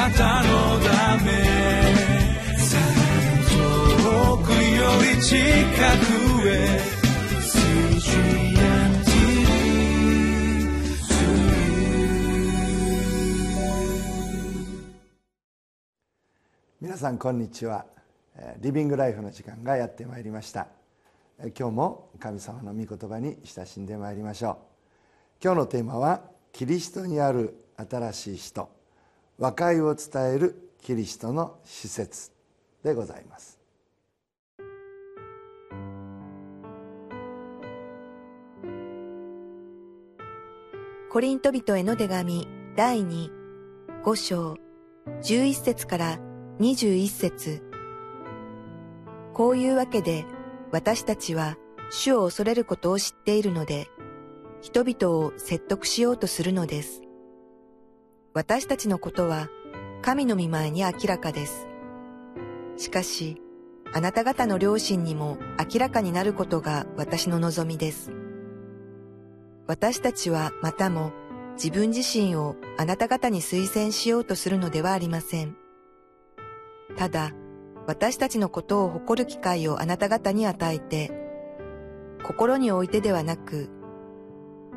なたのため遠くより近くへ皆さんこんにちは。リビングライフの時間がやってまいりました。今日も神様の御言葉に親しんでまいりましょう。今日のテーマはキリストにある新しい人。和解を伝えるキリストの施設でございますコリント人への手紙第2、5章、11節から21節こういうわけで私たちは主を恐れることを知っているので、人々を説得しようとするのです。私たちのことは神の御前に明らかです。しかし、あなた方の良心にも明らかになることが私の望みです。私たちはまたも自分自身をあなた方に推薦しようとするのではありません。ただ、私たちのことを誇る機会をあなた方に与えて、心においてではなく、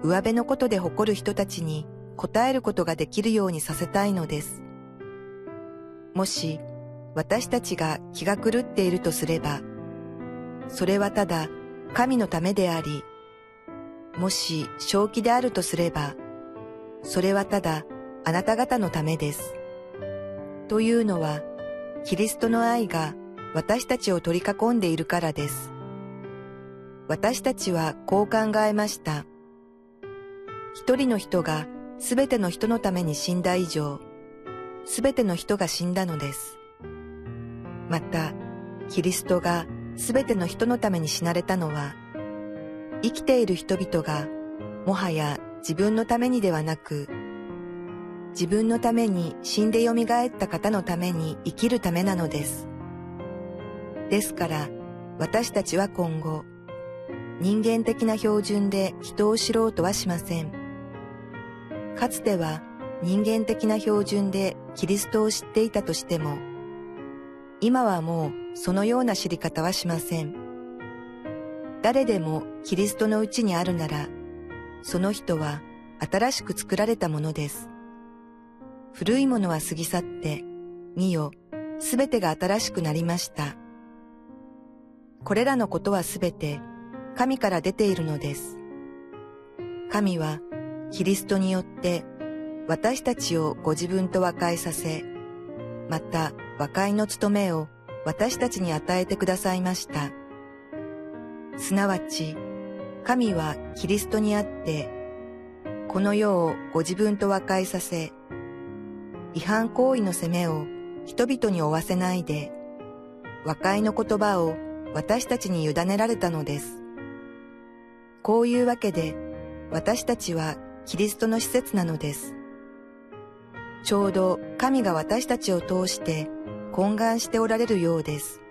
上辺のことで誇る人たちに答えることができるようにさせたいのです。もし、私たちが気が狂っているとすれば、それはただ神のためであり、もし正気であるとすれば、それはただあなた方のためです。というのは、キリストの愛が私たちを取り囲んでいるからです。私たちはこう考えました。一人の人がすべての人のために死んだ以上、すべての人が死んだのです。また、キリストがすべての人のために死なれたのは、生きている人々がもはや自分のためにではなく、自分のために死んで蘇った方のために生きるためなのです。ですから、私たちは今後、人間的な標準で人を知ろうとはしません。かつては人間的な標準でキリストを知っていたとしても、今はもうそのような知り方はしません。誰でもキリストのうちにあるなら、その人は新しく作られたものです。古いものは過ぎ去って、見よ、すべてが新しくなりました。これらのことはすべて神から出ているのです。神はキリストによって私たちをご自分と和解させ、また和解の務めを私たちに与えてくださいました。すなわち、神はキリストにあって、この世をご自分と和解させ、違反行為の責めを人々に負わせないで、和解の言葉を私たちに委ねられたのです。こういうわけで、私たちはキリストの施設なのです。ちょうど神が私たちを通して懇願しておられるようです。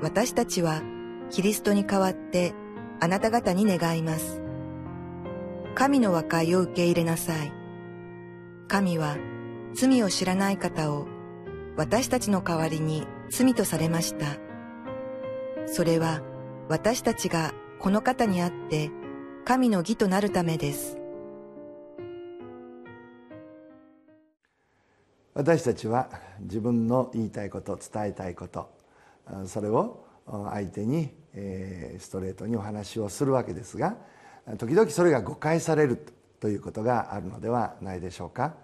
私たちはキリストに代わってあなた方に願います。神の和解を受け入れなさい。神は罪を知らない方を私たちの代わりに罪とされました。それは私たちがこの方にあって神の義となるためです。私たちは自分の言いたいこと伝えたいことそれを相手にストレートにお話をするわけですが時々それが誤解されるということがあるのではないでしょうか。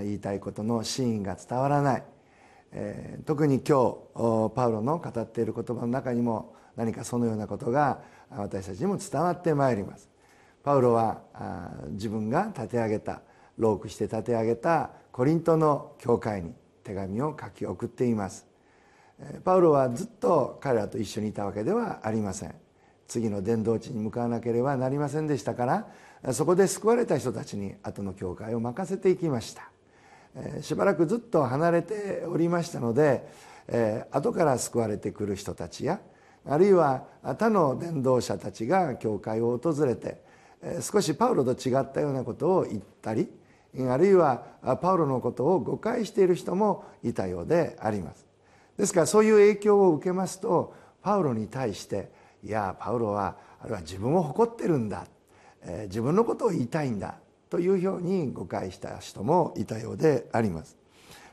言いたいことの真意が伝わらない、特に今日パウロの語っている言葉の中にも何かそのようなことが私たちにも伝わってまいります。パウロは自分が立て上げたロークして立て上げたコリントの教会に手紙を書き送っています。パウロはずっと彼らと一緒にいたわけではありません。次の伝道地に向かわなければなりませんでしたからそこで救われた人たちに後の教会を任せていきました。しばらくずっと離れておりましたので後から救われてくる人たちやあるいは他の伝道者たちが教会を訪れて少しパウロと違ったようなことを言ったりあるいはパウロのことを誤解している人もいたようであります。ですからそういう影響を受けますとパウロに対していやパウロはあれは自分を誇ってるんだ、自分のことを言いたいんだというように誤解した人もいたようであります。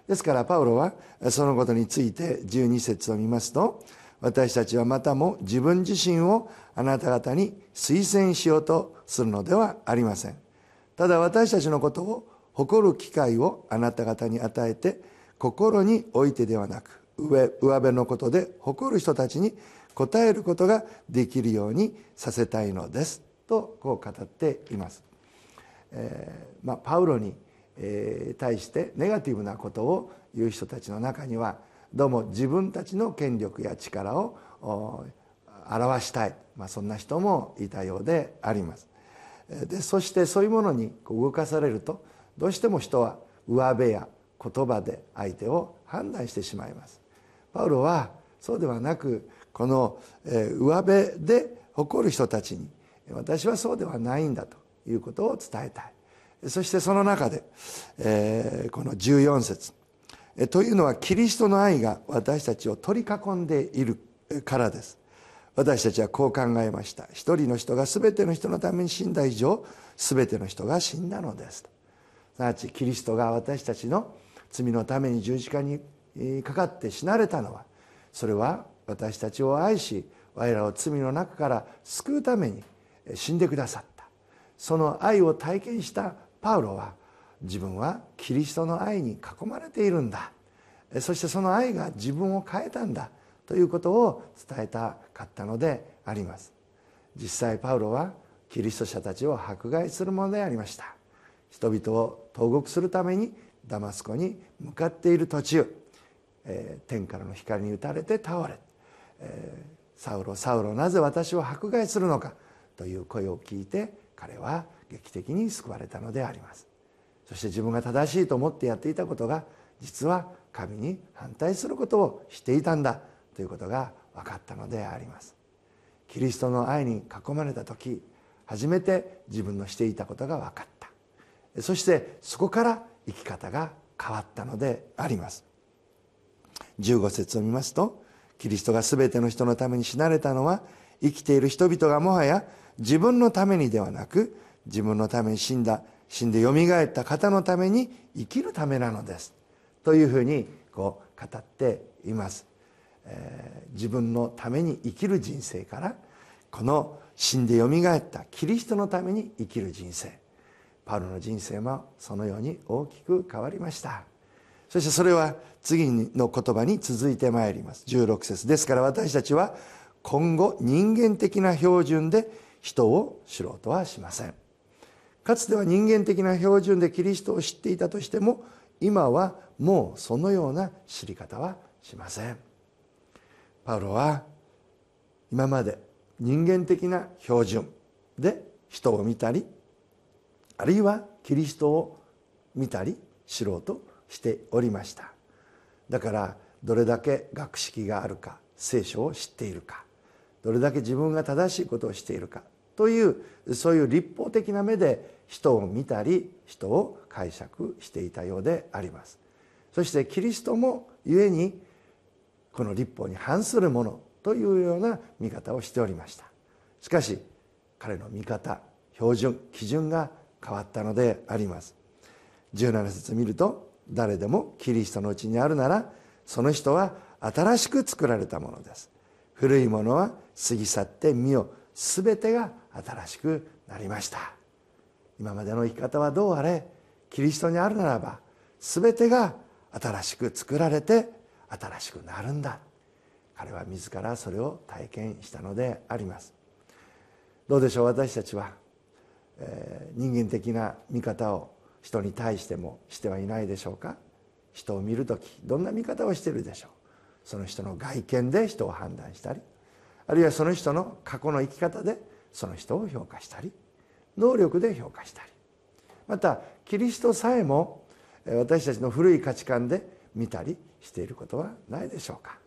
ですからパウロはそのことについて12節を見ますと私たちはまたも自分自身をあなた方に推薦しようとするのではありません。ただ私たちのことを誇る機会をあなた方に与えて心においてではなく上上辺のことで誇る人たちに応えることができるようにさせたいのですとこう語っています、えーまあ、パウロに、えー、対してネガティブなことを言う人たちの中にはどうも自分たちの権力や力を表したい、まあ、そんな人もいたようであります。でそしてそういうものに動かされるとどうしても人は上辺や言葉で相手を判断してしまいます。パウロはそうではなくこの上辺で誇る人たちに私はそうではないんだということを伝えたい。そしてその中で、えこの14節。というのはキリストの愛が私たちを取り囲んでいるからです。私たちはこう考えました。一人の人が全ての人のために死んだ以上全ての人が死んだのですすなわちキリストが私たちの罪のために十字架にかかって死なれたのはそれは私たちを愛し我らを罪の中から救うために死んでくださった。その愛を体験したパウロは自分はキリストの愛に囲まれているんだ。そしてその愛が自分を変えたんだ。ということを伝えたかったのであります。実際パウロはキリスト者たちを迫害するものでありました。人々を投獄するためにダマスコに向かっている途中、えー、天からの光に打たれて倒れ、えー、サウロサウロなぜ私を迫害するのかという声を聞いて彼は劇的に救われたのであります。そして自分が正しいと思ってやっていたことが実は神に反対することをしていたんだということが分かったのであります。キリストの愛に囲まれた時初めて自分のしていたことが分かった。そしてそこから生き方が変わったのであります。15節を見ますとキリストが全ての人のために死なれたのは生きている人々がもはや自分のためにではなく自分のために死んだ死んでよみがえった方のために生きるためなのです。というふうにこう語っています、えー、自分のために生きる人生からこの死んでよみがえったキリストのために生きる人生。パウロの人生もそのように大きく変わりました。そしてそれは次の言葉に続いてまいります。16節。ですから私たちは今後人間的な標準で人を知ろうとはしません。かつては人間的な標準でキリストを知っていたとしても今はもうそのような知り方はしません。パウロは今まで人間的な標準で人を見たりあるいはキリストを見たり知ろうとしておりました。だからどれだけ学識があるか聖書を知っているかどれだけ自分が正しいことをしているかというそういう立法的な目で人を見たり人を解釈していたようであります。そしてキリストも故にこの立法に反するものというような見方をしておりました。しかし彼の見方標準基準が変わったのであります。17節見ると誰でもキリストのうちにあるならその人は新しく作られたものです。古いものは過ぎ去って身よ全てが新しくなりました。今までの生き方はどうあれキリストにあるならば全てが新しく作られて新しくなるんだ。彼は自らそれを体験したのであります。どうでしょう私たちは？えー、人間的な見方を人に対してもしてはいないでしょうか？人を見る時どんな見方をしているでしょう？その人の外見で人を判断したりあるいはその人の過去の生き方でその人を評価したり。能力で評価したり。またキリストさえも私たちの古い価値観で見たりしていることはないでしょうか。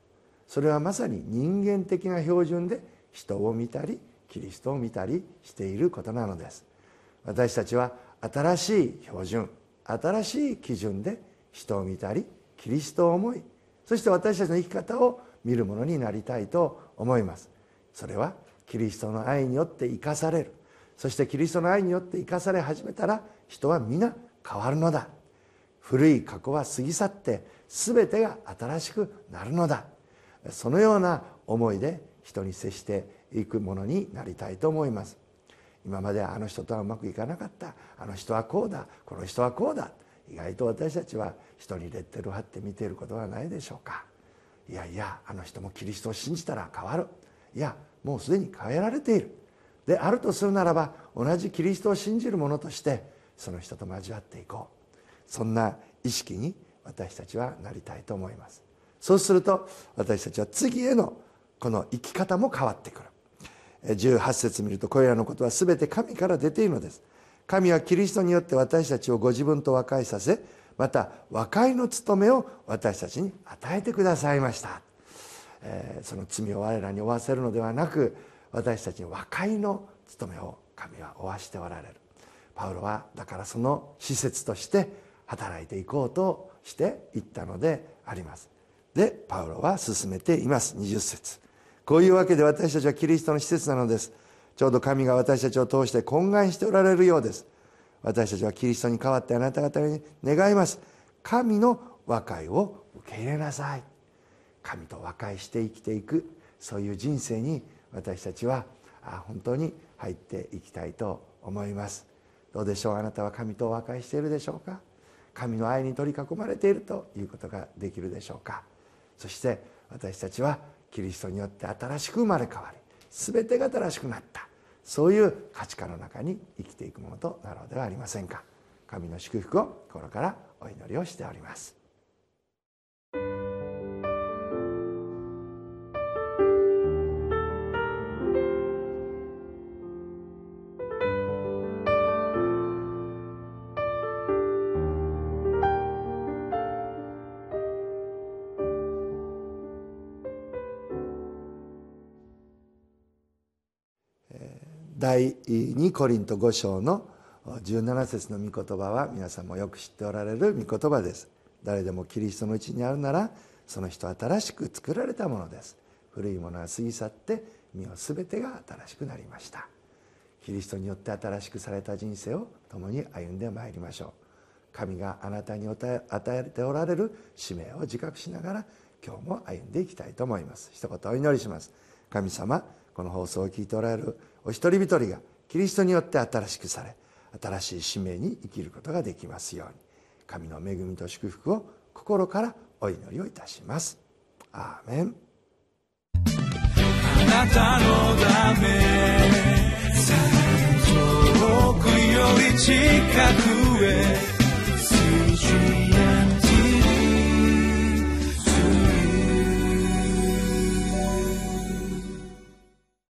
それはまさに人間的な標準で人を見たりキリストを見たりしていることなのです。私たちは新しい標準新しい基準で人を見たりキリストを思いそして私たちの生き方を見るものになりたいと思います。それはキリストの愛によって生かされるそしてキリストの愛によって生かされ始めたら人は皆変わるのだ。古い過去は過ぎ去って全てが新しくなるのだ。そのような思いで人に接していくものになりたいと思います。今まであの人とはうまくいかなかった。あの人はこうだ。この人はこうだ。意外と私たちは人にレッテルを貼って見ていることはないでしょうか。いやいやあの人もキリストを信じたら変わる。いやもうすでに変えられている。であるとするならば同じキリストを信じる者としてその人と交わっていこう。そんな意識に私たちはなりたいと思います。そうすると私たちは次へのこの生き方も変わってくる。18節見るとこれらのことは全て神から出ているのです。神はキリストによって私たちをご自分と和解させまた和解の務めを私たちに与えてくださいました、えー、その罪を我らに負わせるのではなく私たちに和解の務めを神は負わしておられる。パウロはだからその施設として働いていこうとしていったのであります。でパウロは進めています。20節。こういうわけで私たちはキリストの施設なのです。ちょうど神が私たちを通して懇願しておられるようです。私たちはキリストに代わってあなた方に願います。神の和解を受け入れなさい。神と和解して生きていく。そういう人生に私たちは本当に入っていきたいと思います。どうでしょう？あなたは神と和解しているでしょうか？神の愛に取り囲まれているということができるでしょうか？そして私たちはキリストによって新しく生まれ変わり全てが新しくなった。そういう価値観の中に生きていくものとなろうではありませんか？神の祝福を心からお祈りをしております。第2コリント5章の17節の御言葉は皆さんもよく知っておられる御言葉です。誰でもキリストのうちにあるならその人は新しく作られたものです。古いものは過ぎ去って身を全てが新しくなりました。キリストによって新しくされた人生を共に歩んでまいりましょう。神があなたに与えておられる使命を自覚しながら今日も歩んでいきたいと思います。一言お祈りします。神様この放送を聞いておられるお一人一人がキリストによって新しくされ新しい使命に生きることができますように。神の恵みと祝福を心からお祈りをいたします。アーメン。あなたのため遠くより近くへ